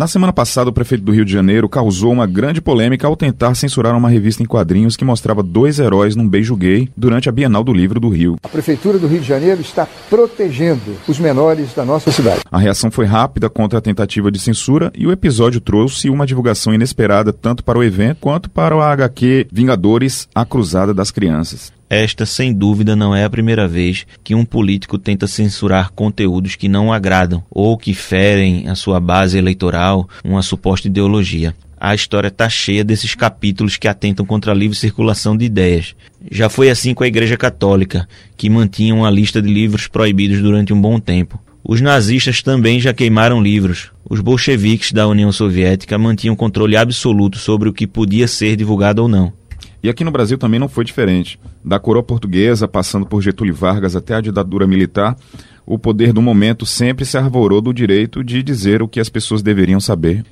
Na semana passada, o prefeito do Rio de Janeiro causou uma grande polêmica ao tentar censurar uma revista em quadrinhos que mostrava dois heróis num beijo gay durante a Bienal do Livro do Rio. A Prefeitura do Rio de Janeiro está protegendo os menores da nossa cidade. A reação foi rápida contra a tentativa de censura e o episódio trouxe uma divulgação inesperada tanto para o evento quanto para o HQ Vingadores A Cruzada das Crianças. Esta, sem dúvida, não é a primeira vez que um político tenta censurar conteúdos que não agradam ou que ferem a sua base eleitoral, uma suposta ideologia. A história está cheia desses capítulos que atentam contra a livre circulação de ideias. Já foi assim com a Igreja Católica, que mantinha uma lista de livros proibidos durante um bom tempo. Os nazistas também já queimaram livros. Os bolcheviques da União Soviética mantinham controle absoluto sobre o que podia ser divulgado ou não. E aqui no Brasil também não foi diferente. Da coroa portuguesa, passando por Getúlio Vargas até a ditadura militar, o poder do momento sempre se arvorou do direito de dizer o que as pessoas deveriam saber.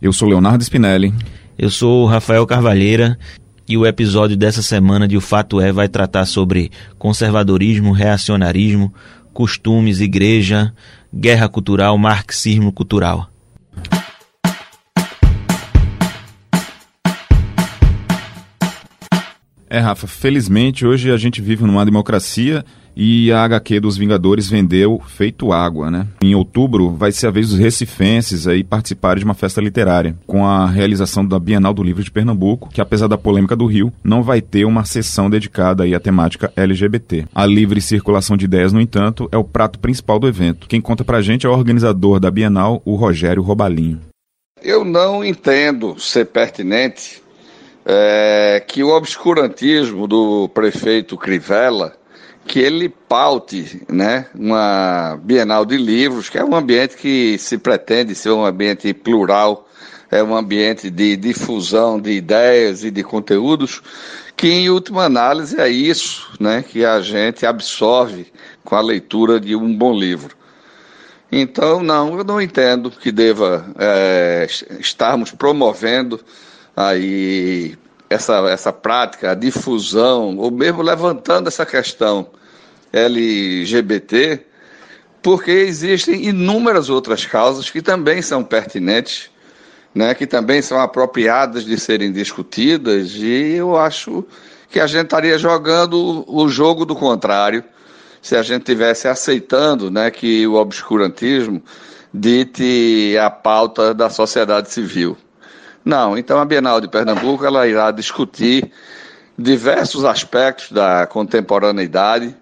Eu sou Leonardo Spinelli. Eu sou Rafael Carvalheira e o episódio dessa semana de O Fato É vai tratar sobre conservadorismo, reacionarismo, costumes, igreja, guerra cultural, marxismo cultural. É, Rafa, felizmente hoje a gente vive numa democracia e a HQ dos Vingadores vendeu feito água, né? Em outubro vai ser a vez dos recifenses aí participarem de uma festa literária, com a realização da Bienal do Livro de Pernambuco, que apesar da polêmica do Rio, não vai ter uma sessão dedicada aí à temática LGBT. A livre circulação de ideias, no entanto, é o prato principal do evento. Quem conta pra gente é o organizador da Bienal, o Rogério Robalinho. Eu não entendo ser pertinente é, que o obscurantismo do prefeito Crivella, que ele paute né, uma Bienal de Livros, que é um ambiente que se pretende ser um ambiente plural, é um ambiente de difusão de ideias e de conteúdos, que em última análise é isso né, que a gente absorve com a leitura de um bom livro. Então, não, eu não entendo que deva é, estarmos promovendo aí essa, essa prática, a difusão, ou mesmo levantando essa questão LGBT, porque existem inúmeras outras causas que também são pertinentes, né, que também são apropriadas de serem discutidas, e eu acho que a gente estaria jogando o jogo do contrário se a gente tivesse aceitando né, que o obscurantismo dite a pauta da sociedade civil. Não, então a Bienal de Pernambuco ela irá discutir diversos aspectos da contemporaneidade,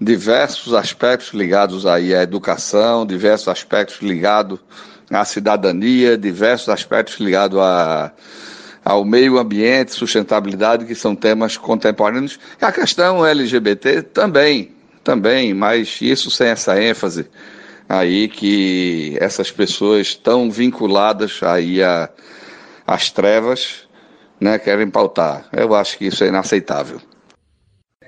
diversos aspectos ligados aí à educação, diversos aspectos ligados à cidadania, diversos aspectos ligados a, ao meio ambiente, sustentabilidade, que são temas contemporâneos. A questão LGBT também, também, mas isso sem essa ênfase aí que essas pessoas estão vinculadas aí a as trevas né, querem pautar. Eu acho que isso é inaceitável.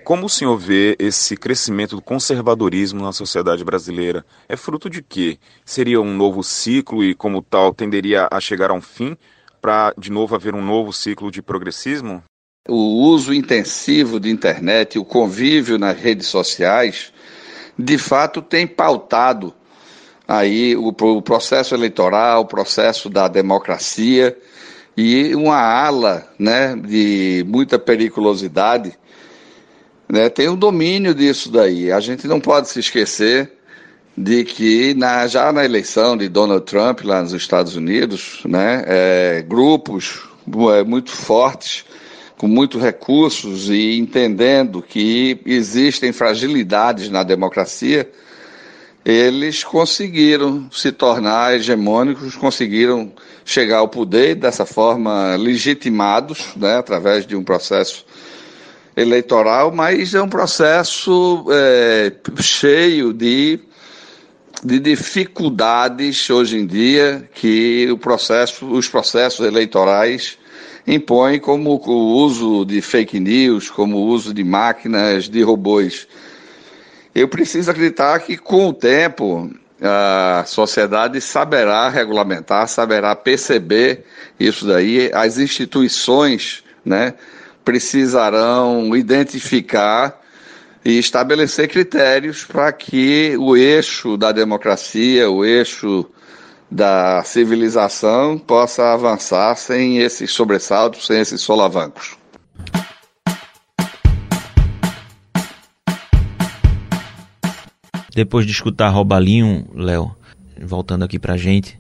Como o senhor vê esse crescimento do conservadorismo na sociedade brasileira? É fruto de quê? Seria um novo ciclo e, como tal, tenderia a chegar a um fim para, de novo, haver um novo ciclo de progressismo? O uso intensivo de internet, o convívio nas redes sociais, de fato tem pautado aí o, o processo eleitoral, o processo da democracia e uma ala né, de muita periculosidade né, tem o um domínio disso daí. A gente não pode se esquecer de que na, já na eleição de Donald Trump lá nos Estados Unidos, né, é, grupos é, muito fortes, com muitos recursos e entendendo que existem fragilidades na democracia, eles conseguiram se tornar hegemônicos, conseguiram chegar ao poder dessa forma legitimados, né, através de um processo eleitoral, mas é um processo é, cheio de, de dificuldades hoje em dia que o processo, os processos eleitorais impõem, como o uso de fake news, como o uso de máquinas, de robôs. Eu preciso acreditar que com o tempo a sociedade saberá regulamentar, saberá perceber isso daí, as instituições, né, precisarão identificar e estabelecer critérios para que o eixo da democracia, o eixo da civilização possa avançar sem esses sobressaltos, sem esses solavancos. Depois de escutar Robalinho, Léo, voltando aqui pra gente,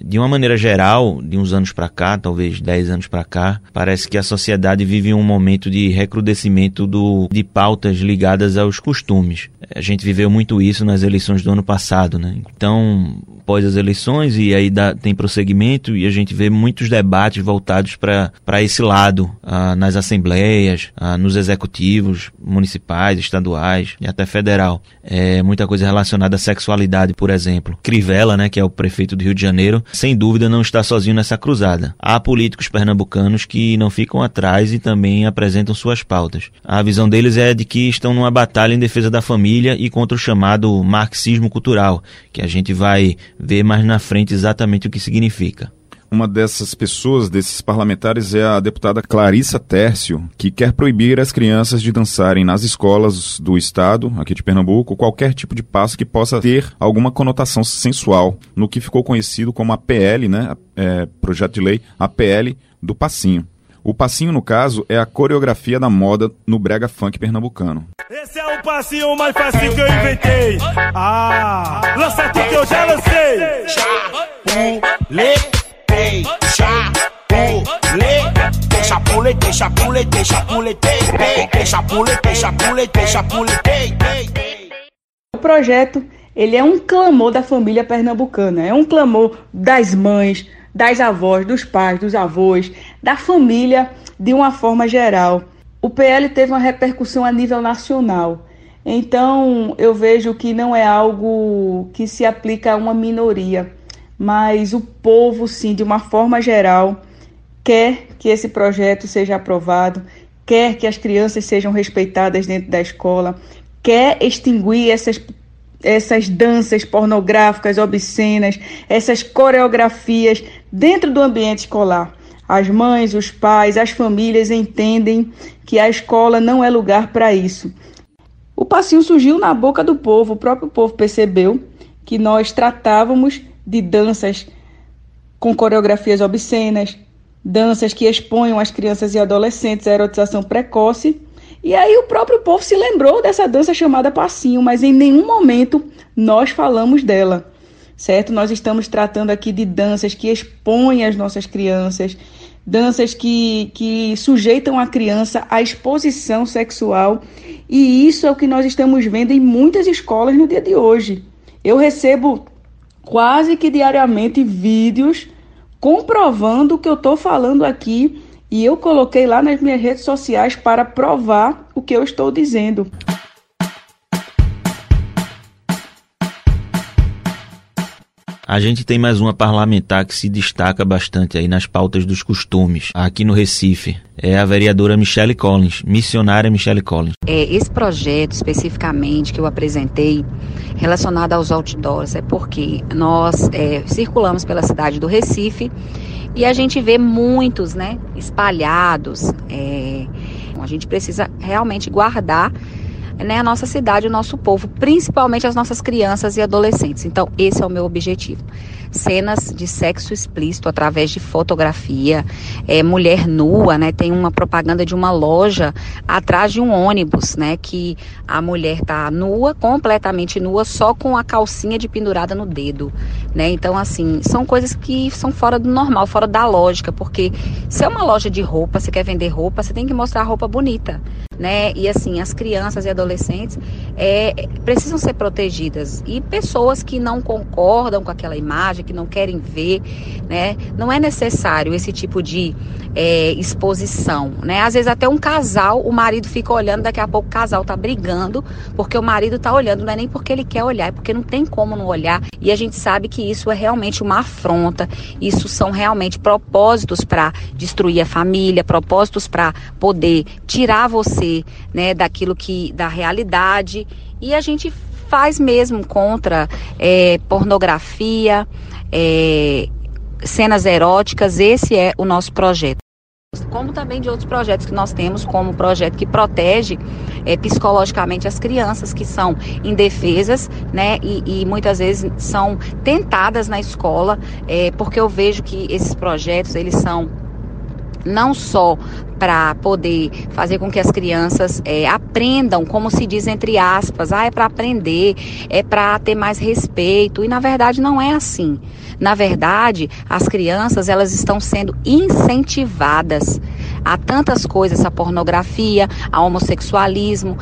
de uma maneira geral, de uns anos para cá, talvez 10 anos para cá, parece que a sociedade vive um momento de recrudescimento do, de pautas ligadas aos costumes. A gente viveu muito isso nas eleições do ano passado, né? Então, após as eleições e aí dá, tem prosseguimento e a gente vê muitos debates voltados para esse lado, ah, nas assembleias, ah, nos executivos municipais, estaduais e até federal. É, muita coisa relacionada à sexualidade, por exemplo. Crivella, né, que é o prefeito do Rio de Janeiro, sem dúvida não está sozinho nessa cruzada. Há políticos pernambucanos que não ficam atrás e também apresentam suas pautas. A visão deles é de que estão numa batalha em defesa da família e contra o chamado marxismo cultural, que a gente vai ver mais na frente exatamente o que significa. Uma dessas pessoas, desses parlamentares, é a deputada Clarissa Tércio, que quer proibir as crianças de dançarem nas escolas do estado, aqui de Pernambuco, qualquer tipo de passo que possa ter alguma conotação sensual, no que ficou conhecido como a PL, né, é, projeto de lei, a PL do passinho. O passinho, no caso, é a coreografia da moda no brega funk pernambucano. Esse é o passinho mais fácil que eu inventei. Ah, lança tudo que eu já lancei. Chapuletei, chapuletei, chapuletei, chapuletei, chapuletei, chapuletei, chapuletei, chapuletei. O projeto, ele é um clamor da família pernambucana, é um clamor das mães, das avós, dos pais, dos avós, da família de uma forma geral. O PL teve uma repercussão a nível nacional. Então, eu vejo que não é algo que se aplica a uma minoria, mas o povo, sim, de uma forma geral, quer que esse projeto seja aprovado, quer que as crianças sejam respeitadas dentro da escola, quer extinguir essas essas danças pornográficas, obscenas, essas coreografias dentro do ambiente escolar. As mães, os pais, as famílias entendem que a escola não é lugar para isso. O passinho surgiu na boca do povo, o próprio povo percebeu que nós tratávamos de danças com coreografias obscenas, danças que exponham as crianças e adolescentes à erotização precoce e aí o próprio povo se lembrou dessa dança chamada passinho, mas em nenhum momento nós falamos dela, certo? Nós estamos tratando aqui de danças que expõem as nossas crianças, danças que, que sujeitam a criança à exposição sexual, e isso é o que nós estamos vendo em muitas escolas no dia de hoje. Eu recebo quase que diariamente vídeos comprovando o que eu estou falando aqui e eu coloquei lá nas minhas redes sociais para provar o que eu estou dizendo. A gente tem mais uma parlamentar que se destaca bastante aí nas pautas dos costumes, aqui no Recife. É a vereadora Michele Collins, missionária Michele Collins. É, esse projeto especificamente que eu apresentei, relacionado aos outdoors, é porque nós é, circulamos pela cidade do Recife e a gente vê muitos, né, espalhados. É, a gente precisa realmente guardar né, a nossa cidade, o nosso povo, principalmente as nossas crianças e adolescentes. Então, esse é o meu objetivo. Cenas de sexo explícito através de fotografia, é, mulher nua, né? Tem uma propaganda de uma loja atrás de um ônibus, né? Que a mulher tá nua, completamente nua, só com a calcinha de pendurada no dedo, né? Então, assim, são coisas que são fora do normal, fora da lógica, porque se é uma loja de roupa, você quer vender roupa, você tem que mostrar roupa bonita, né? E assim, as crianças e adolescentes é, precisam ser protegidas. E pessoas que não concordam com aquela imagem, que não querem ver, né? Não é necessário esse tipo de é, exposição, né? Às vezes até um casal, o marido fica olhando, daqui a pouco o casal tá brigando, porque o marido tá olhando, não é nem porque ele quer olhar, é porque não tem como não olhar. E a gente sabe que isso é realmente uma afronta, isso são realmente propósitos para destruir a família, propósitos para poder tirar você, né, daquilo que da realidade. E a gente faz mesmo contra é, pornografia, é, cenas eróticas. Esse é o nosso projeto. como também de outros projetos que nós temos, como o projeto que protege é, psicologicamente as crianças que são indefesas, né, e, e muitas vezes são tentadas na escola, é, porque eu vejo que esses projetos eles são não só para poder fazer com que as crianças é, aprendam, como se diz entre aspas, ah, é para aprender, é para ter mais respeito, e na verdade não é assim. Na verdade, as crianças elas estão sendo incentivadas a tantas coisas, a pornografia, a homossexualismo,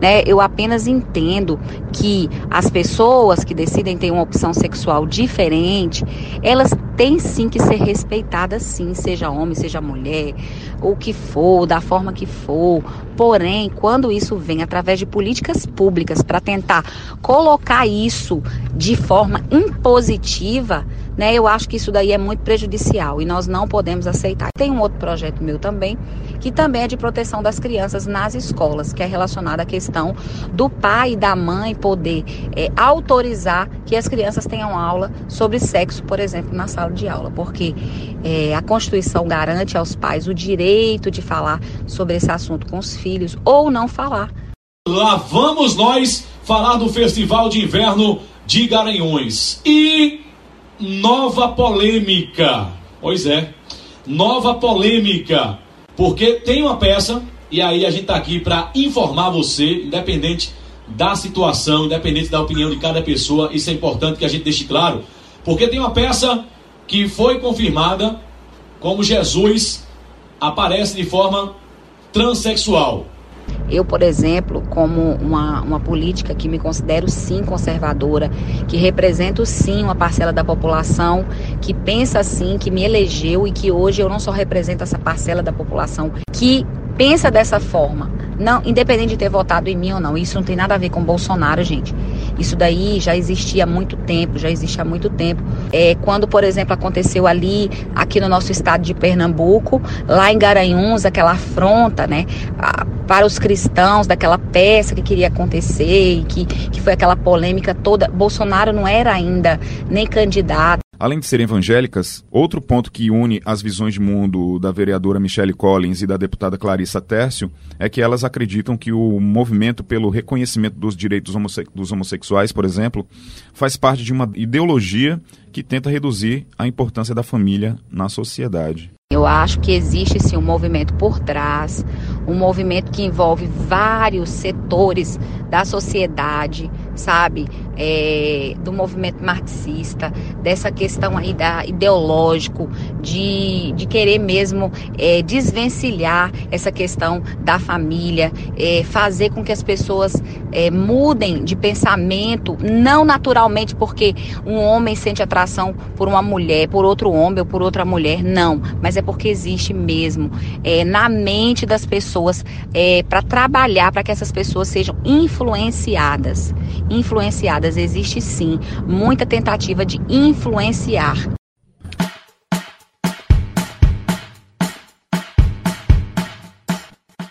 né? Eu apenas entendo que as pessoas que decidem ter uma opção sexual diferente, elas têm sim que ser respeitadas sim, seja homem, seja mulher, o que for, da forma que for. Porém, quando isso vem através de políticas públicas para tentar colocar isso de forma impositiva, né? Eu acho que isso daí é muito prejudicial e nós não podemos aceitar. Tem um outro projeto meu também, que também é de proteção das crianças nas escolas, que é relacionado à questão do pai e da mãe poder é, autorizar que as crianças tenham aula sobre sexo, por exemplo, na sala de aula, porque é, a Constituição garante aos pais o direito de falar sobre esse assunto com os filhos ou não falar. Lá vamos nós falar do Festival de Inverno de Garanhões. E nova polêmica. Pois é, nova polêmica. Porque tem uma peça, e aí a gente está aqui para informar você, independente da situação, independente da opinião de cada pessoa, isso é importante que a gente deixe claro. Porque tem uma peça que foi confirmada como Jesus aparece de forma transexual. Eu, por exemplo, como uma, uma política que me considero sim conservadora, que represento sim uma parcela da população que pensa assim, que me elegeu e que hoje eu não só represento essa parcela da população que pensa dessa forma, não, independente de ter votado em mim ou não, isso não tem nada a ver com Bolsonaro, gente. Isso daí já existia há muito tempo, já existe há muito tempo. É, quando, por exemplo, aconteceu ali, aqui no nosso estado de Pernambuco, lá em Garanhuns, aquela afronta, né, para os cristãos daquela peça que queria acontecer e que, que foi aquela polêmica toda. Bolsonaro não era ainda nem candidato. Além de serem evangélicas, outro ponto que une as visões de mundo da vereadora Michelle Collins e da deputada Clarissa Tércio é que elas acreditam que o movimento pelo reconhecimento dos direitos homosse dos homossexuais, por exemplo, faz parte de uma ideologia que tenta reduzir a importância da família na sociedade. Eu acho que existe sim um movimento por trás, um movimento que envolve vários setores da sociedade, sabe? É, do movimento marxista, dessa questão aí da ideológico, de, de querer mesmo é, desvencilhar essa questão da família, é, fazer com que as pessoas é, mudem de pensamento, não naturalmente porque um homem sente atração por uma mulher, por outro homem ou por outra mulher, não, mas é porque existe mesmo é, na mente das pessoas é, para trabalhar para que essas pessoas sejam influenciadas. Influenciadas, existe sim muita tentativa de influenciar.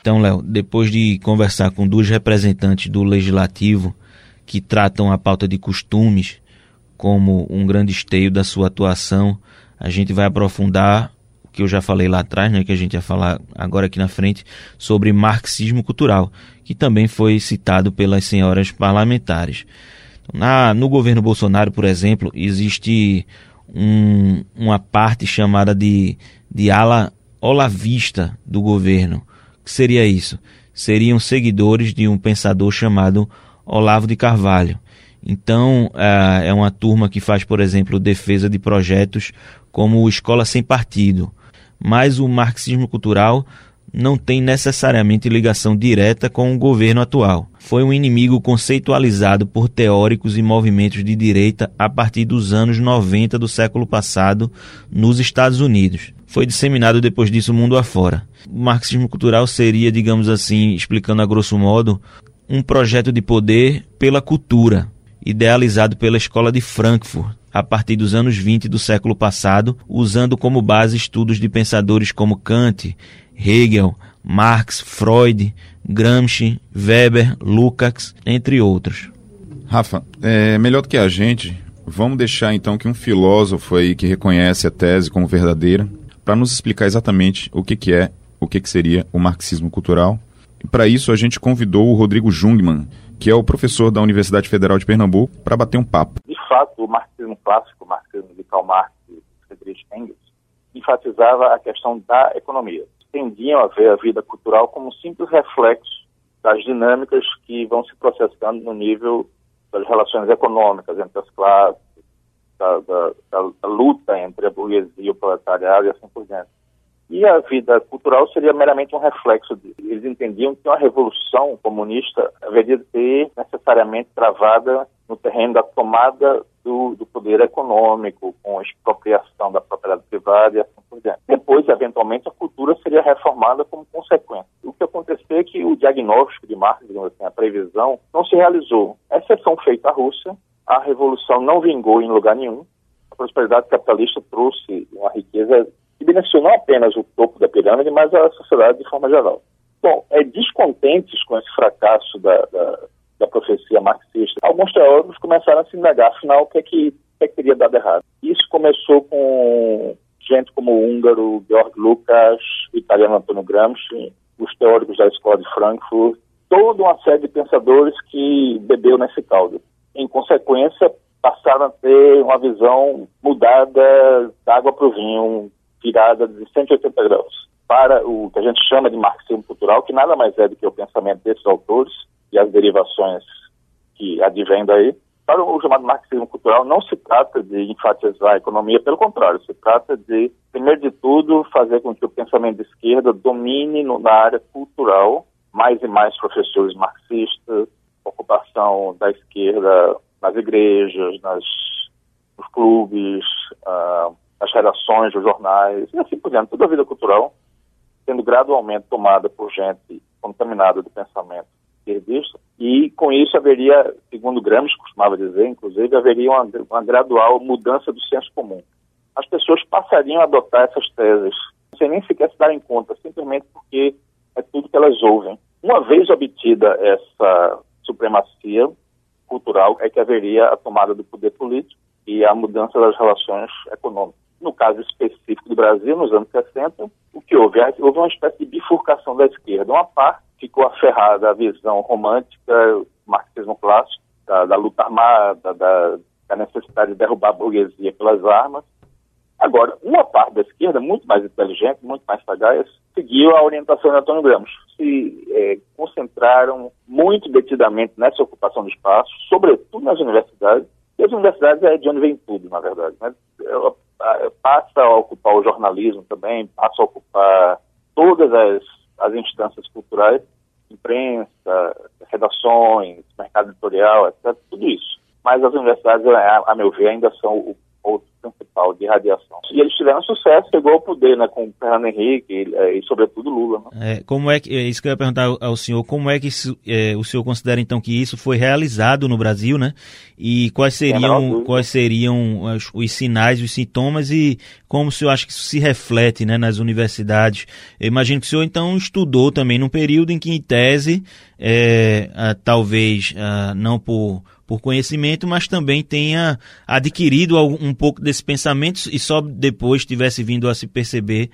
Então, Léo, depois de conversar com dois representantes do legislativo que tratam a pauta de costumes como um grande esteio da sua atuação, a gente vai aprofundar que eu já falei lá atrás, né, que a gente ia falar agora aqui na frente, sobre marxismo cultural, que também foi citado pelas senhoras parlamentares. Na, no governo Bolsonaro, por exemplo, existe um, uma parte chamada de, de ala olavista do governo, que seria isso? Seriam seguidores de um pensador chamado Olavo de Carvalho. Então, é uma turma que faz, por exemplo, defesa de projetos como Escola Sem Partido. Mas o marxismo cultural não tem necessariamente ligação direta com o governo atual. Foi um inimigo conceitualizado por teóricos e movimentos de direita a partir dos anos 90 do século passado nos Estados Unidos. Foi disseminado depois disso mundo afora. O marxismo cultural seria, digamos assim, explicando a grosso modo, um projeto de poder pela cultura, idealizado pela Escola de Frankfurt, a partir dos anos 20 do século passado, usando como base estudos de pensadores como Kant, Hegel, Marx, Freud, Gramsci, Weber, Lukács, entre outros. Rafa, é melhor do que a gente, vamos deixar então que um filósofo aí que reconhece a tese como verdadeira para nos explicar exatamente o que, que é, o que, que seria o marxismo cultural. Para isso, a gente convidou o Rodrigo Jungmann, que é o professor da Universidade Federal de Pernambuco, para bater um papo. Fato, o marxismo clássico, o marxismo de Karl Marx e Friedrich Engels, enfatizava a questão da economia. Tendiam a ver a vida cultural como um simples reflexo das dinâmicas que vão se processando no nível das relações econômicas entre as classes, da, da, da, da luta entre a burguesia e o proletariado e assim por diante. E a vida cultural seria meramente um reflexo disso. Eles entendiam que uma revolução comunista haveria de ser necessariamente travada no terreno da tomada do, do, poder econômico, com expropriação da propriedade privada e assim por diante. Depois, eventualmente, a cultura seria reformada como consequência. O que aconteceu é que o diagnóstico de Marx, assim, a previsão, não se realizou. Exceção feita à Rússia, a revolução não vingou em lugar nenhum. A prosperidade capitalista trouxe uma riqueza que beneficiou não apenas o topo da pirâmide, mas a sociedade de forma geral. Bom, é, descontentes com esse fracasso da, da, da profecia marxista, alguns teólogos começaram a se negar, afinal, o que é que, o que, é que teria dado errado. Isso começou com gente como o húngaro Georg Lucas, o italiano Antonio Gramsci, os teóricos da escola de Frankfurt, toda uma série de pensadores que bebeu nesse caldo. Em consequência, passaram a ter uma visão mudada da água para o vinho, virada de 180 graus para o que a gente chama de marxismo cultural, que nada mais é do que o pensamento desses autores e as derivações que advêm daí. Para o chamado marxismo cultural, não se trata de enfatizar a economia, pelo contrário, se trata de, primeiro de tudo, fazer com que o pensamento de esquerda domine no, na área cultural, mais e mais professores marxistas, ocupação da esquerda nas igrejas, nas, nos clubes, uh, as redações dos jornais, e assim por diante, toda a vida cultural sendo gradualmente tomada por gente contaminada do pensamento e com isso haveria, segundo Gramsci costumava dizer, inclusive, haveria uma, uma gradual mudança do senso comum. As pessoas passariam a adotar essas teses, sem nem sequer se darem conta, simplesmente porque é tudo que elas ouvem. Uma vez obtida essa supremacia cultural, é que haveria a tomada do poder político e a mudança das relações econômicas. No caso específico do Brasil, nos anos 60, o que houve? Houve uma espécie de bifurcação da esquerda. Uma parte ficou aferrada à visão romântica, marxismo clássico, da, da luta armada, da, da necessidade de derrubar a burguesia pelas armas. Agora, uma parte da esquerda, muito mais inteligente, muito mais sagaz, seguiu a orientação de Antônio Gramsci. Se é, concentraram muito detidamente nessa ocupação de espaço, sobretudo nas universidades. E as universidades é de onde vem tudo, na verdade. Né? Passa a ocupar o jornalismo também, passa a ocupar todas as, as instâncias culturais, imprensa, redações, mercado editorial, etc., tudo isso. Mas as universidades, a, a meu ver, ainda são o ponto principal de radiação. E eles tiveram sucesso, chegou ao poder, né, com Fernando Henrique e, e sobretudo Lula. Né? É, como é que, é isso que eu ia perguntar ao senhor, como é que isso, é, o senhor considera então que isso foi realizado no Brasil, né? E quais seriam, quais seriam os, os sinais, os sintomas e como o senhor acha que isso se reflete né, nas universidades? Eu imagino que o senhor então estudou também num período em que, em tese, é, ah, talvez ah, não por por conhecimento, mas também tenha adquirido um pouco desse pensamento e só depois tivesse vindo a se perceber?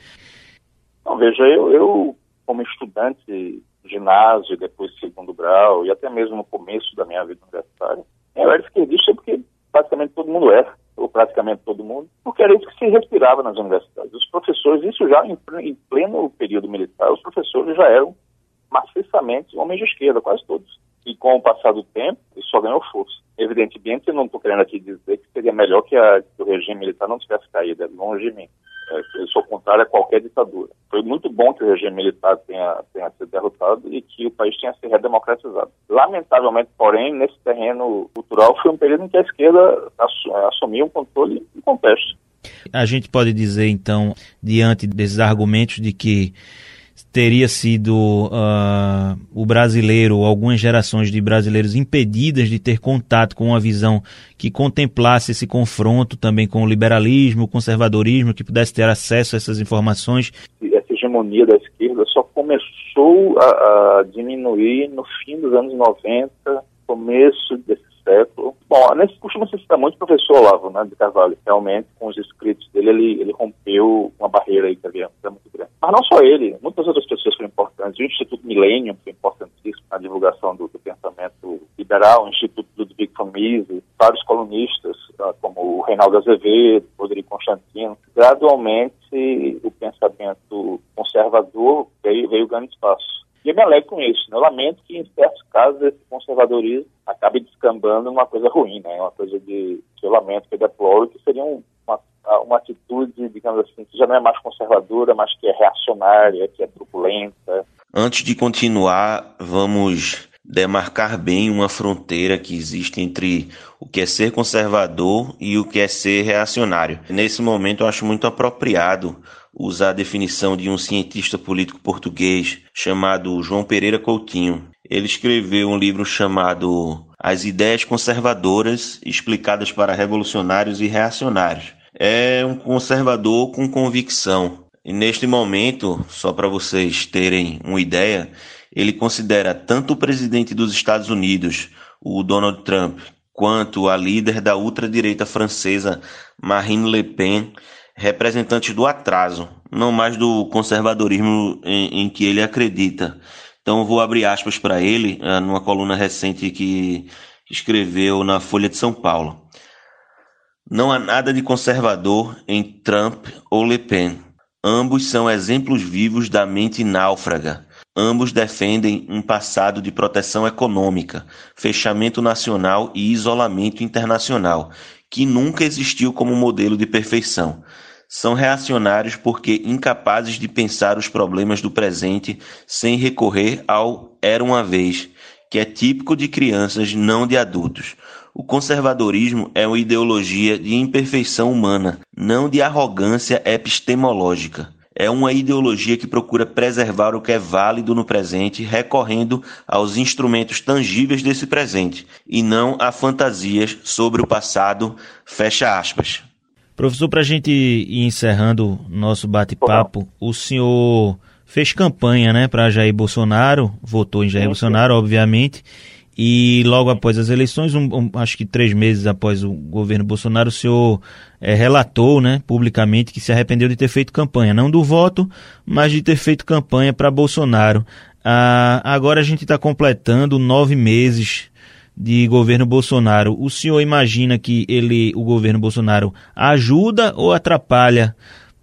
Não, veja, eu, eu como estudante de ginásio, depois segundo grau e até mesmo no começo da minha vida universitária, eu era esquerdista porque praticamente todo mundo era, ou praticamente todo mundo, porque era isso que se respirava nas universidades. Os professores, isso já em, pleno período militar, os professores já eram maciçamente homens de esquerda, quase todos. E com o passar do tempo, isso só ganhou força. Evidentemente, eu não estou querendo aqui dizer que seria melhor que, a, que, o regime militar não tivesse caído, é longe de mim. É, eu sou contrário a qualquer ditadura. Foi muito bom que o regime militar tenha, tenha sido derrotado e que o país tenha se redemocratizado. Lamentavelmente, porém, nesse terreno cultural, foi um período em que a esquerda assumiu um controle inconteste. A gente pode dizer, então, diante desses argumentos de que teria sido uh, o brasileiro, algumas gerações de brasileiros impedidas de ter contato com uma visão que contemplasse esse confronto também com o liberalismo, o conservadorismo, que pudesse ter acesso a essas informações. Essa hegemonia da esquerda só começou a, a diminuir no fim dos anos 90, começo desse século, Bom, nesse costuma se citar muito o professor Olavo né, de Carvalho. Realmente, com os escritos dele, ele, ele rompeu uma barreira aí que havia que muito grande. Mas não só ele, muitas outras pessoas foram importantes. O Instituto Millennium foi importantíssimo na divulgação do, do pensamento liberal, o Instituto Ludwig von Mises, vários colunistas, ah, como o Reinaldo Azevedo, Rodrigo Constantino. Gradualmente, o pensamento conservador veio, veio ganhando espaço. E eu me alegro com isso. Né? Eu lamento que, em certos casos, esse conservadorismo acabe descambando numa coisa ruim, né? Uma coisa de que eu lamento, que eu deploro, que seria uma, uma atitude, digamos assim, que já não é mais conservadora, mas que é reacionária, que é truculenta. Antes de continuar, vamos demarcar bem uma fronteira que existe entre o que é ser conservador e o que é ser reacionário. Nesse momento, eu acho muito apropriado usar a definição de um cientista político português chamado João Pereira Coutinho. Ele escreveu um livro chamado As Ideias Conservadoras explicadas para revolucionários e reacionários. É um conservador com convicção. E neste momento, só para vocês terem uma ideia, ele considera tanto o presidente dos Estados Unidos, o Donald Trump, quanto a líder da ultradireita francesa Marine Le Pen representantes do atraso, não mais do conservadorismo em, em que ele acredita. Então vou abrir aspas para ele uh, numa coluna recente que escreveu na Folha de São Paulo. Não há nada de conservador em Trump ou Le Pen. Ambos são exemplos vivos da mente náufraga. Ambos defendem um passado de proteção econômica, fechamento nacional e isolamento internacional, que nunca existiu como modelo de perfeição. São reacionários porque incapazes de pensar os problemas do presente sem recorrer ao era uma vez, que é típico de crianças, não de adultos. O conservadorismo é uma ideologia de imperfeição humana, não de arrogância epistemológica. É uma ideologia que procura preservar o que é válido no presente, recorrendo aos instrumentos tangíveis desse presente, e não a fantasias sobre o passado. Fecha aspas. Professor, para a gente ir encerrando nosso bate-papo, o senhor fez campanha né, para Jair Bolsonaro, votou em Jair sim, Bolsonaro, sim. obviamente, e logo após as eleições, um, um, acho que três meses após o governo Bolsonaro, o senhor é, relatou né, publicamente que se arrependeu de ter feito campanha, não do voto, mas de ter feito campanha para Bolsonaro. Ah, agora a gente está completando nove meses de governo Bolsonaro. O senhor imagina que ele, o governo Bolsonaro, ajuda ou atrapalha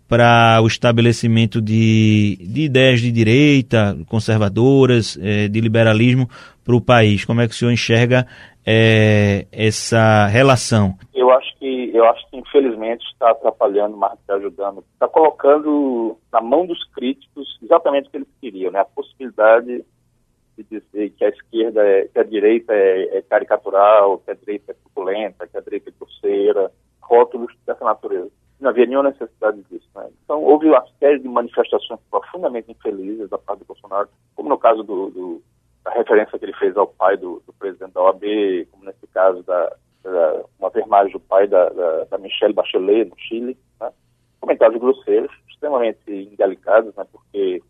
para o estabelecimento de, de ideias de direita, conservadoras, é, de liberalismo para o país? Como é que o senhor enxerga é, essa relação? Eu acho que eu acho que infelizmente está atrapalhando mais do que ajudando. Está colocando na mão dos críticos exatamente o que eles queriam, né? A possibilidade de dizer que a esquerda, é, que a direita é, é caricatural, que a direita é truculenta, que a direita é grosseira, rótulos dessa natureza. Não havia nenhuma necessidade disso. Né? Então, houve uma série de manifestações profundamente infelizes da parte do Bolsonaro, como no caso do, do da referência que ele fez ao pai do, do presidente da OAB, como nesse caso da, da uma vermagem do pai da, da, da Michelle Bachelet, no Chile. Né? Comentários grosseiros, extremamente indelicados, né? porque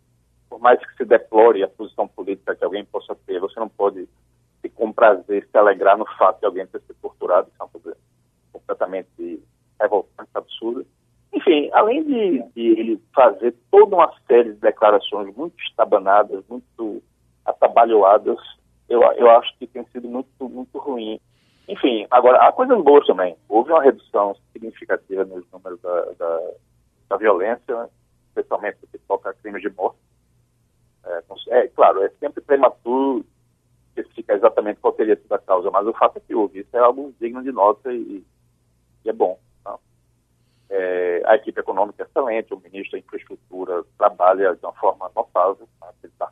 por mais que se deplore a posição política que alguém possa ter, você não pode se comprazer, se alegrar no fato de alguém ter sido torturado, isso é uma coisa completamente revoltante, absurda. Enfim, além de, de, ele fazer toda uma série de declarações muito estabanadas, muito atabalhoadas, eu, eu acho que tem sido muito, muito ruim. Enfim, agora, há coisas boas também. Houve uma redução significativa nos números da, da, da violência, né? especialmente no que toca a crimes de morte. É, é, claro, é sempre prematuro especificar exatamente qual teria sido a causa, mas o fato é que houve. Isso é algo digno de nota e, e é bom. É, a equipe econômica é excelente, o ministro da Infraestrutura trabalha de uma forma notável. Tá?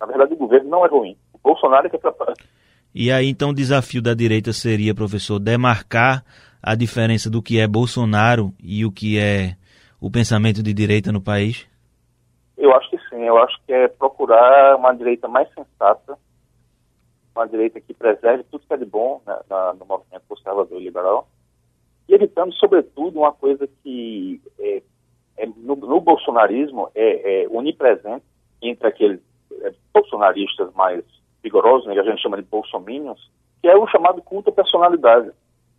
Na verdade, o governo não é ruim. O Bolsonaro é que atrapalha. E aí, então, o desafio da direita seria, professor, demarcar a diferença do que é Bolsonaro e o que é o pensamento de direita no país? Eu acho que sim. Eu acho que é procurar uma direita mais sensata, uma direita que preserve tudo que é de bom né, na, no movimento conservador e liberal, e evitando, sobretudo, uma coisa que é, é, no, no, bolsonarismo é, é, onipresente entre aqueles é, bolsonaristas mais vigorosos, né, que a gente chama de bolsominions, que é o chamado culto à personalidade.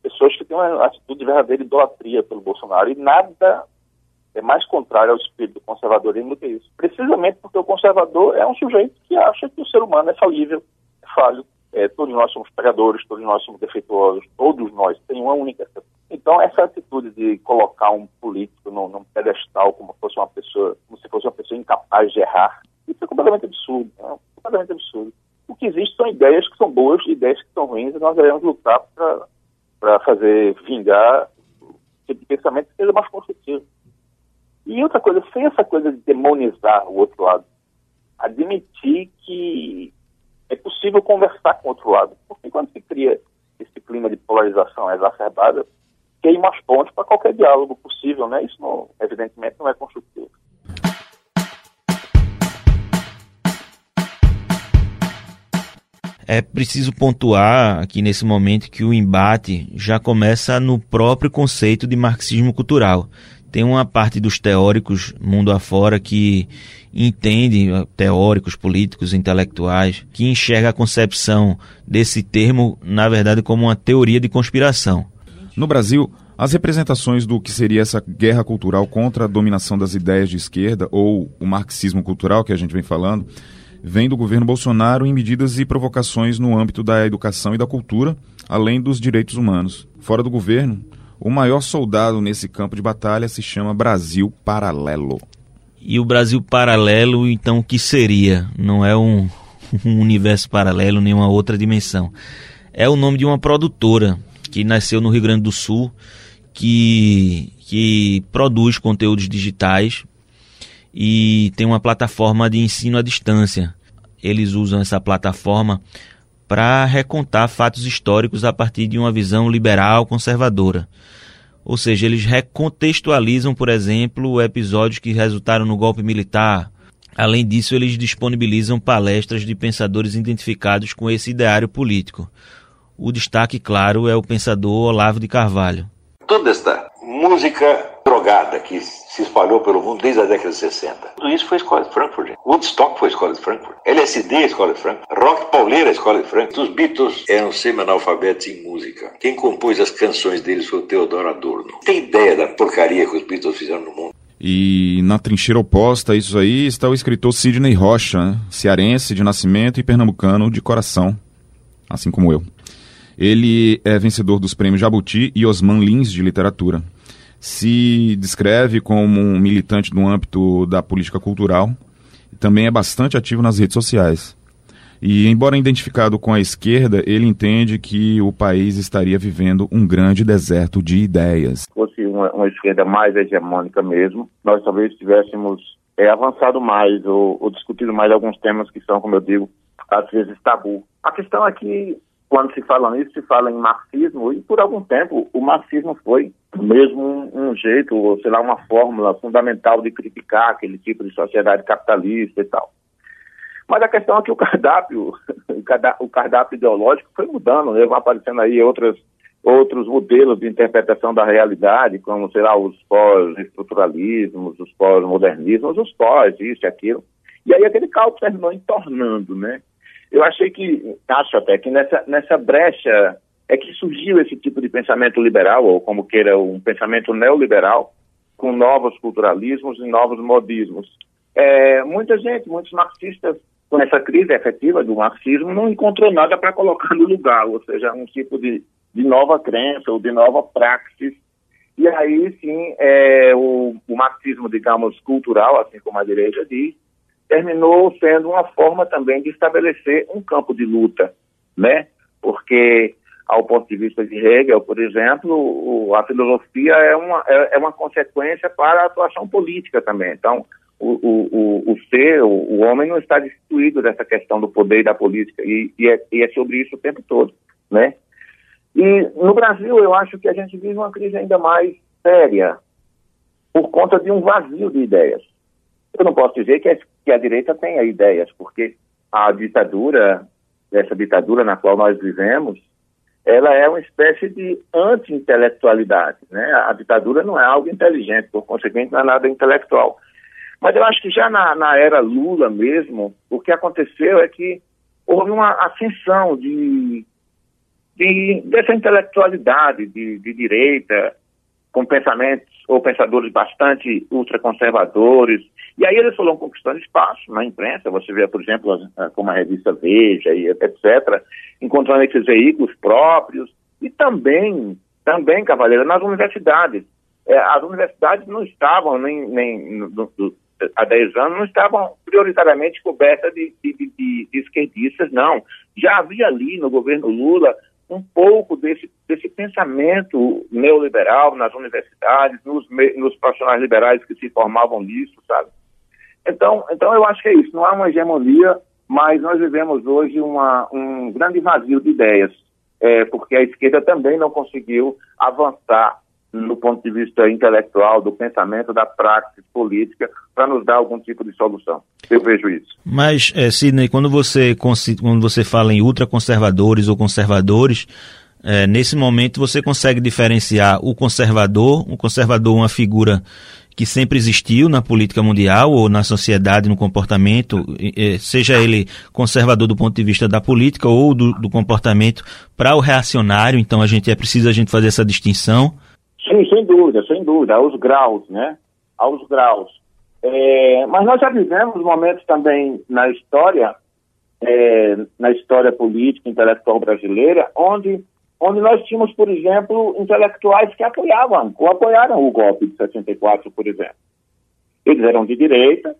Pessoas que têm uma atitude de verdadeira idolatria pelo Bolsonaro. E nada é mais contrário ao espírito do conservadorismo do que isso. Precisamente porque o conservador é um sujeito que acha que o ser humano é falível, é falho. É, todos nós somos pecadores, todos nós somos defeituosos, todos nós temos uma única. Então, essa atitude de colocar um político num, num pedestal como fosse uma pessoa, como se fosse uma pessoa incapaz de errar, isso é completamente absurdo. É completamente absurdo. O que existe são ideias que são boas, ideias que são ruins, e nós devemos lutar para fazer vingar tipo de pensamento que seja mais construtivo. E outra coisa, sem essa coisa de demonizar o outro lado, admitir que é possível conversar com o outro lado. Porque quando se cria esse clima de polarização exacerbada, queima as pontes para qualquer diálogo possível, né? Isso, não, evidentemente, não é construtivo. É preciso pontuar aqui nesse momento que o embate já começa no próprio conceito de marxismo cultural tem uma parte dos teóricos mundo afora que entende, teóricos, políticos, intelectuais, que enxerga a concepção desse termo, na verdade, como uma teoria de conspiração. No Brasil, as representações do que seria essa guerra cultural contra a dominação das ideias de esquerda, ou o marxismo cultural que a gente vem falando, vem do governo Bolsonaro em medidas e provocações no âmbito da educação e da cultura, além dos direitos humanos. Fora do governo, o maior soldado nesse campo de batalha se chama Brasil Paralelo. E o Brasil Paralelo, então, o que seria? Não é um, um universo paralelo, nem uma outra dimensão. É o nome de uma produtora que nasceu no Rio Grande do Sul, que, que produz conteúdos digitais e tem uma plataforma de ensino à distância. Eles usam essa plataforma para recontar fatos históricos a partir de uma visão liberal conservadora. Ou seja, eles recontextualizam, por exemplo, episódios que resultaram no golpe militar. Além disso, eles disponibilizam palestras de pensadores identificados com esse ideário político. O destaque, claro, é o pensador Olavo de Carvalho. Toda esta música drogada que se espalhou pelo mundo desde a década de 60. Tudo isso foi a escola de Frankfurt. Woodstock foi a escola de Frankfurt. LSD é a escola de Frankfurt. Rock pauleira é a escola de Frankfurt. Os Beatles eram semi-analfabetos em música. Quem compôs as canções deles foi o Theodor Adorno. Tem ideia da porcaria que os Beatles fizeram no mundo? E na trincheira oposta a isso aí está o escritor Sidney Rocha, né? cearense de nascimento e pernambucano de coração, assim como eu. Ele é vencedor dos prêmios Jabuti e Osman Lins de literatura se descreve como um militante no âmbito da política cultural também é bastante ativo nas redes sociais. E, embora identificado com a esquerda, ele entende que o país estaria vivendo um grande deserto de ideias. Se fosse uma, uma esquerda mais hegemônica mesmo, nós talvez tivéssemos é, avançado mais ou, ou discutido mais alguns temas que são, como eu digo, às vezes tabu. A questão é que quando se fala nisso, se fala em marxismo, e por algum tempo o marxismo foi mesmo um, um, jeito, ou sei lá, uma fórmula fundamental de criticar aquele tipo de sociedade capitalista e tal. Mas a questão é que o cardápio, o cardápio ideológico foi mudando, né? vão aparecendo aí outras, outros modelos de interpretação da realidade, como, sei lá, os pós-estruturalismos, os pós-modernismos, os pós, isso e aquilo. E aí aquele caldo terminou entornando, né? Eu achei que, acho até que nessa, nessa brecha é que surgiu esse tipo de pensamento liberal, ou como queira, um pensamento neoliberal, com novos culturalismos e novos modismos. É, muita gente, muitos marxistas, com essa crise efetiva do marxismo, não encontrou nada para colocar no lugar, ou seja, um tipo de, de nova crença ou de nova praxis. E aí, sim, é, o, o marxismo, digamos, cultural, assim como a direita diz, terminou sendo uma forma também de estabelecer um campo de luta, né? Porque, ao ponto de vista de Hegel, por exemplo, a filosofia é uma, é, é uma consequência para a atuação política também. Então, o, o, o, ser, o, o, homem não está destituído dessa questão do poder e da política, e, e, é, e é sobre isso o tempo todo, né? E no Brasil, eu acho que a gente vive uma crise ainda mais séria por conta de um vazio de ideias. Eu não posso dizer que a, que a direita tenha ideias, porque a ditadura, essa ditadura na qual nós vivemos, ela é uma espécie de anti-intelectualidade. Né? A ditadura não é algo inteligente, por conseguinte, não é nada intelectual. Mas eu acho que já na, na era Lula mesmo, o que aconteceu é que houve uma ascensão de, de, dessa intelectualidade de, de direita, com pensamentos ou pensadores bastante ultraconservadores. E aí eles foram conquistando espaço na imprensa. Você vê, por exemplo, como a revista Veja e etc., encontrando esses veículos próprios. E também, também, Cavaleiro, nas universidades. É, as universidades não estavam, nem, nem no, no, há 10 anos, não estavam prioritariamente cobertas de, de, de, de esquerdistas, não. Já havia ali no governo Lula um pouco desse, desse pensamento neoliberal nas universidades, nos, nos profissionais liberais que se formavam nisso, sabe? Então, então eu acho que é isso, não há uma hegemonia, mas nós vivemos hoje uma, um grande vazio de ideias, é, porque a esquerda também não conseguiu avançar no ponto de vista intelectual, do pensamento, da prática política, para nos dar algum tipo de solução. Eu vejo isso. Mas, é, Sidney, quando você, quando você fala em ultraconservadores ou conservadores, é, nesse momento você consegue diferenciar o conservador, o conservador uma figura que sempre existiu na política mundial ou na sociedade, no comportamento, seja ele conservador do ponto de vista da política ou do, do comportamento para o reacionário, então a gente é preciso a gente fazer essa distinção. Sim, sem dúvida, sem dúvida, aos graus, né? Aos graus. É, mas nós já vivemos momentos também na história, é, na história política, intelectual brasileira, onde, onde nós tínhamos, por exemplo, intelectuais que apoiavam, ou apoiaram o golpe de 64, por exemplo. Eles eram de direita,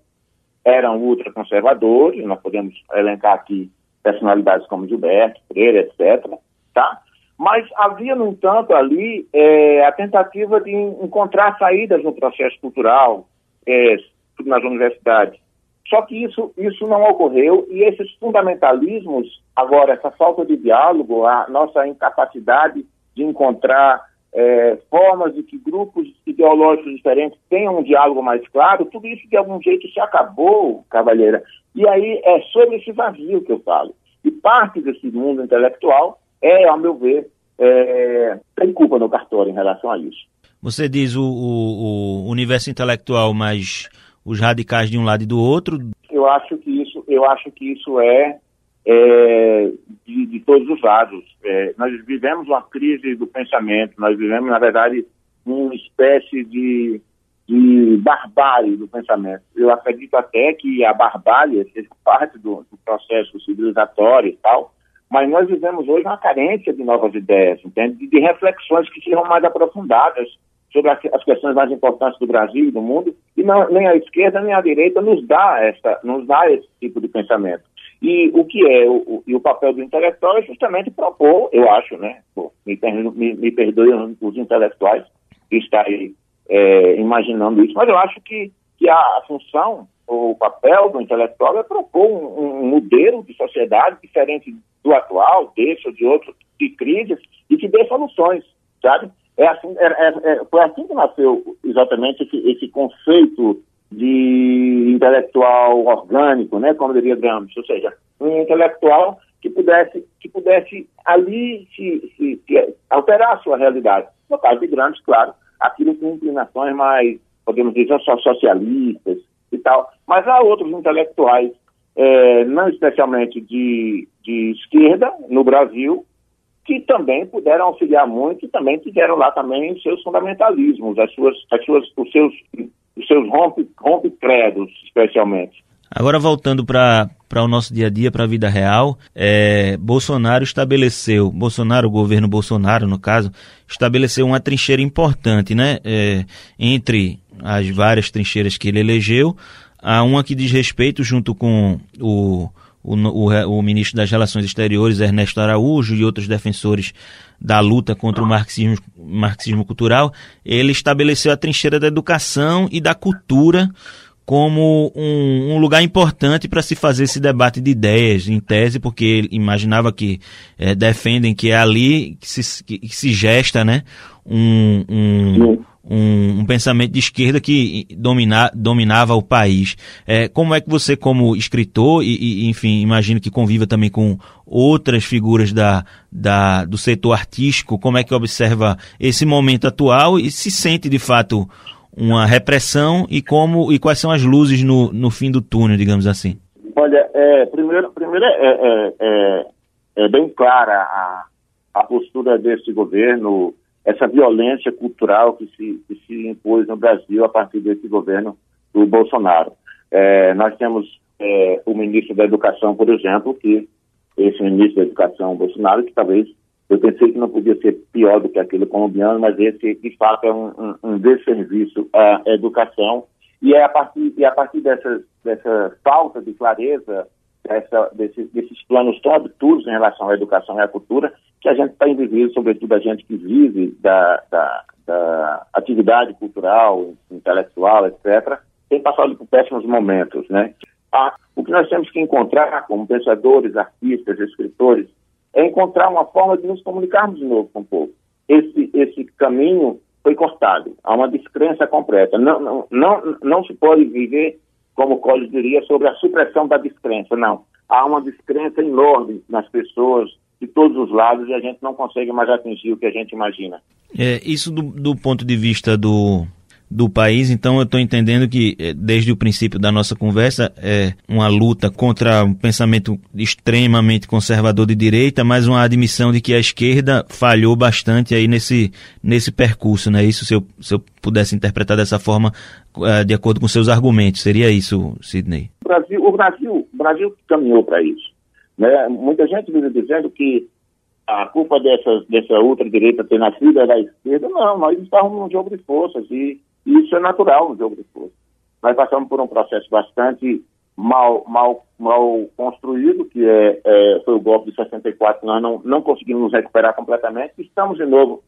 eram ultraconservadores, nós podemos elencar aqui personalidades como Gilberto, Freire, etc., tá? Mas havia, no entanto, ali é, a tentativa de encontrar saídas no processo cultural é, nas universidades. Só que isso, isso não ocorreu e esses fundamentalismos, agora, essa falta de diálogo, a nossa incapacidade de encontrar é, formas de que grupos ideológicos diferentes tenham um diálogo mais claro, tudo isso de algum jeito se acabou, Cavalheira. E aí é sobre esse vazio que eu falo. E parte desse mundo intelectual é, ao meu ver, é, tem culpa no cartório em relação a isso. Você diz o, o, o, universo intelectual, mas os radicais de um lado e do outro? Eu acho que isso, eu acho que isso é, é de, de, todos os lados. É, nós vivemos uma crise do pensamento, nós vivemos, na verdade, uma espécie de, de barbárie do pensamento. Eu acredito até que a barbárie seja parte do, do processo civilizatório e tal, mas nós vivemos hoje uma carência de novas ideias, entende? De, reflexões que sejam mais aprofundadas sobre as, questões mais importantes do Brasil e do mundo, e não, nem a esquerda nem a direita nos dá, essa, nos dá esse tipo de pensamento. E o que é o, e o papel do intelectual é justamente propor, eu acho, né? Pô, me, me, me perdoem os intelectuais que estão aí é, imaginando isso, mas eu acho que, que a função o papel do intelectual é propor um, um, modelo de sociedade diferente do atual, desse ou de outro, de crises, e que dê soluções, sabe? É assim, é, é, é, foi assim que nasceu exatamente esse, esse, conceito de intelectual orgânico, né, como diria Gramsci, ou seja, um intelectual que pudesse, que pudesse ali se, se, se alterar a sua realidade. No caso de Gramsci, claro, aquilo com inclinações mais, podemos dizer, socialistas, tal. Mas há outros intelectuais, é, não especialmente de, de esquerda, no Brasil, que também puderam auxiliar muito e também tiveram lá também seus fundamentalismos, as suas, as suas, os seus, os seus rompe, rompe credos, especialmente. Agora voltando para o nosso dia a dia, para a vida real, é, Bolsonaro estabeleceu, Bolsonaro, o governo Bolsonaro, no caso, estabeleceu uma trincheira importante, né? É, entre as várias trincheiras que ele elegeu, há uma que diz respeito, junto com o, o, o, o ministro das Relações Exteriores, Ernesto Araújo, e outros defensores da luta contra o marxismo, marxismo cultural, ele estabeleceu a trincheira da educação e da cultura como um, um lugar importante para se fazer esse debate de ideias, em tese, porque ele imaginava que é, defendem que é ali que se, que se gesta né, um, um, um, um, pensamento de esquerda que domina, dominava o país. É, como é que você, como escritor, e, e, enfim, imagino que conviva também com outras figuras da, da, do setor artístico, como é que observa esse momento atual e se sente de fato uma repressão e como e quais são as luzes no, no fim do túnel, digamos assim? Olha, é, primeiro, primeiro é, é, é, é bem clara a, a postura desse governo, essa violência cultural que se, que se impôs no Brasil a partir desse governo do Bolsonaro. É, nós temos é, o ministro da Educação, por exemplo, que esse ministro da Educação, Bolsonaro, que talvez eu pensei que não podia ser pior do que aquele colombiano, mas esse, de fato, é um, um, um desserviço à educação. E é a partir, e a partir dessa, dessa falta de clareza, dessa, desses, desses planos tão absurdos em relação à educação e à cultura, que a gente está indivíduo, sobretudo a gente que vive da, da, da atividade cultural, intelectual, etc., tem passado por péssimos momentos, né? O que nós temos que encontrar como pensadores, artistas, escritores, é encontrar uma forma de nos comunicarmos de novo com o povo. Esse, esse caminho foi cortado, há uma descrença completa. Não, não, não, não se pode viver, como o Collins diria, sobre a supressão da descrença, não. Há uma descrença enorme nas pessoas de todos os lados e a gente não consegue mais atingir o que a gente imagina. É, isso do, do ponto de vista do, do país. Então eu estou entendendo que eh, desde o princípio da nossa conversa é uma luta contra um pensamento extremamente conservador de direita, mas uma admissão de que a esquerda falhou bastante aí nesse, nesse percurso, né? Isso se eu, se eu pudesse interpretar dessa forma, uh, de acordo com seus argumentos, seria isso, Sidney? O Brasil, o Brasil, o Brasil caminhou para isso. Né? Muita gente vive dizendo que a culpa dessa, dessa ultradireita ter nascido é da esquerda. Não, nós estávamos num jogo de forças e e isso é natural no jogo de força. Nós passamos por um processo bastante mal, mal, mal construído, que é, é, foi o golpe de 64, nós não, não conseguimos nos recuperar completamente. Estamos, de novo,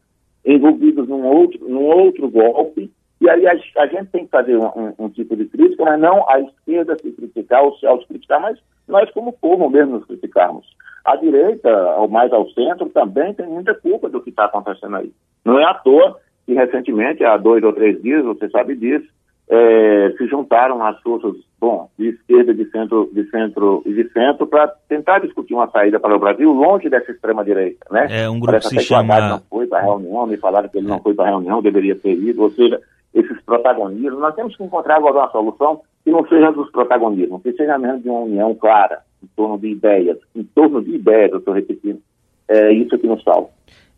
envolvidos num outro, num outro golpe, e aí a, a gente tem que fazer um, um, um, tipo de crítica, mas não a esquerda se criticar ou se autocriticar, mas nós, como povo mesmo, nos criticarmos. A direita, ou mais ao centro, também tem muita culpa do que está acontecendo aí. Não é à toa que recentemente, há dois ou três dias, você sabe disso, é, se juntaram as forças, bom, de esquerda, de centro, de centro e de centro para tentar discutir uma saída para o Brasil longe dessa extrema direita, né? É um grupo Parece que se chama não foi para a reunião, me falaram que ele é. não foi para a reunião, deveria ter ido, ou seja, esses protagonismos, nós temos que encontrar agora uma solução que não seja dos protagonismos, que seja mesmo de uma união clara em torno de ideias, em torno de ideias, eu estou repetindo, é isso que nos salva.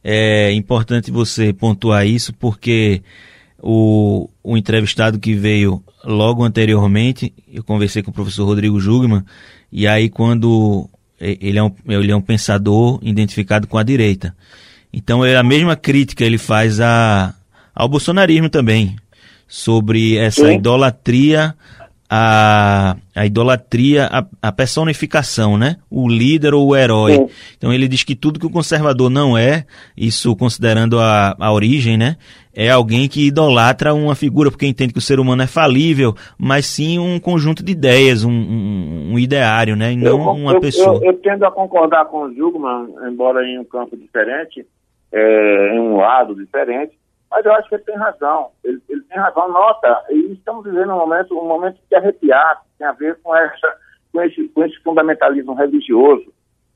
É importante você pontuar isso porque o, o entrevistado que veio logo anteriormente, eu conversei com o professor Rodrigo Jugman, e aí quando ele é um, ele é um pensador identificado com a direita. Então é a mesma crítica ele faz a, ao bolsonarismo também, sobre essa Sim. idolatria a, a idolatria, a, a, personificação, né? O líder ou o herói. Sim. Então ele diz que tudo que o conservador não é, isso considerando a, a origem, né? É alguém que idolatra uma figura, porque entende que o ser humano é falível, mas sim um conjunto de ideias, um, um, um ideário, né? E não eu, uma eu, pessoa. Eu, eu, tendo a concordar com o Jugman, embora em um campo diferente, é, em um lado diferente, mas eu acho que ele tem razão. Ele, ele tem razão, nota. E estamos vivendo um momento, um momento de arrepiar, que tem a ver com, essa, com, esse, com esse fundamentalismo religioso.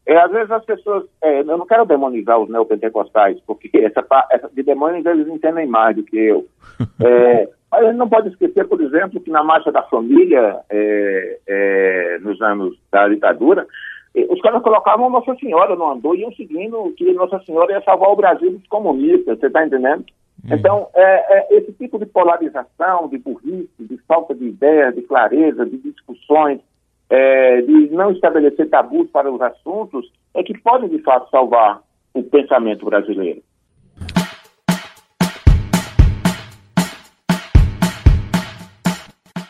É, às vezes as pessoas. É, eu não quero demonizar os neopentecostais, porque essa, essa, de demônios eles entendem mais do que eu. É, mas a gente não pode esquecer, por exemplo, que na Marcha da Família, é, é nos anos da ditadura, os caras colocavam Nossa Senhora no andor e iam seguindo que Nossa Senhora ia salvar o Brasil dos comunistas, você está entendendo? Uhum. Então, é, é, esse tipo de polarização, de burrice, de falta de ideias, de clareza, de discussões, é, de não estabelecer tabus para os assuntos, é que pode, de fato, salvar o pensamento brasileiro.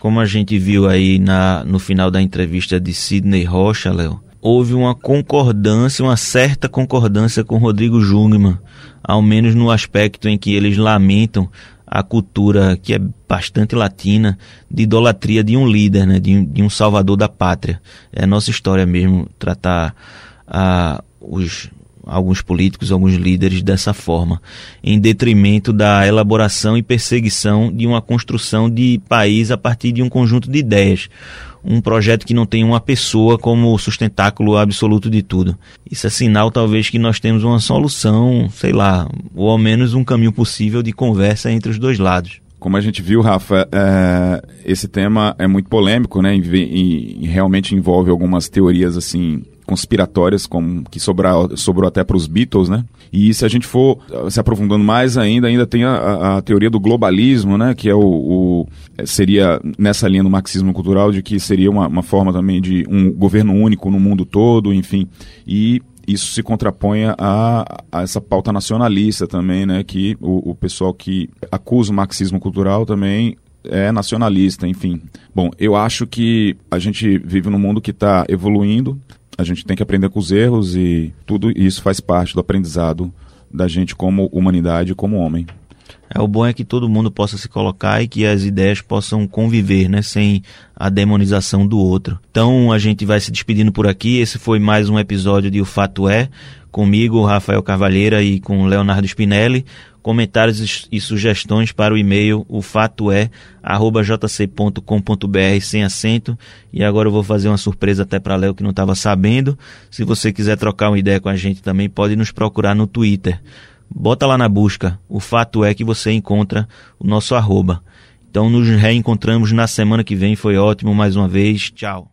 Como a gente viu aí na, no final da entrevista de Sidney Rocha, Léo, houve uma concordância, uma certa concordância com Rodrigo Jungmann, ao menos no aspecto em que eles lamentam a cultura que é bastante latina de idolatria de um líder, né, de, de um salvador da pátria. É nossa história mesmo tratar a, os, alguns políticos, alguns líderes dessa forma, em detrimento da elaboração e perseguição de uma construção de país a partir de um conjunto de ideias um projeto que não tem uma pessoa como sustentáculo absoluto de tudo. Isso é sinal, talvez, que nós temos uma solução, sei lá, ou ao menos um caminho possível de conversa entre os dois lados. Como a gente viu, Rafa, é, esse tema é muito polêmico, né? E, e, realmente envolve algumas teorias assim conspiratórias, como que sobrou, sobrou até para os Beatles, né? E se a gente for se aprofundando mais ainda, ainda tem a, a teoria do globalismo, né? Que é o, o, seria nessa linha do marxismo cultural de que seria uma, uma forma também de um governo único no mundo todo, enfim. E isso se contrapõe a, a, essa pauta nacionalista também, né? Que o, o pessoal que acusa o marxismo cultural também é nacionalista, enfim. Bom, eu acho que a gente vive num mundo que está evoluindo, a gente tem que aprender com os erros e tudo isso faz parte do aprendizado da gente como humanidade, como homem. É, o bom é que todo mundo possa se colocar e que as ideias possam conviver, né, sem a demonização do outro. Então a gente vai se despedindo por aqui. Esse foi mais um episódio de O Fato É, comigo, Rafael Carvalheira e com Leonardo Spinelli. Comentários e sugestões para o e-mail o fato é jc.com.br sem acento. E agora eu vou fazer uma surpresa até para Léo que não estava sabendo. Se você quiser trocar uma ideia com a gente também, pode nos procurar no Twitter bota lá na busca. O fato é que você encontra o nosso arroba. Então nos reencontramos na semana que vem. Foi ótimo mais uma vez. Tchau.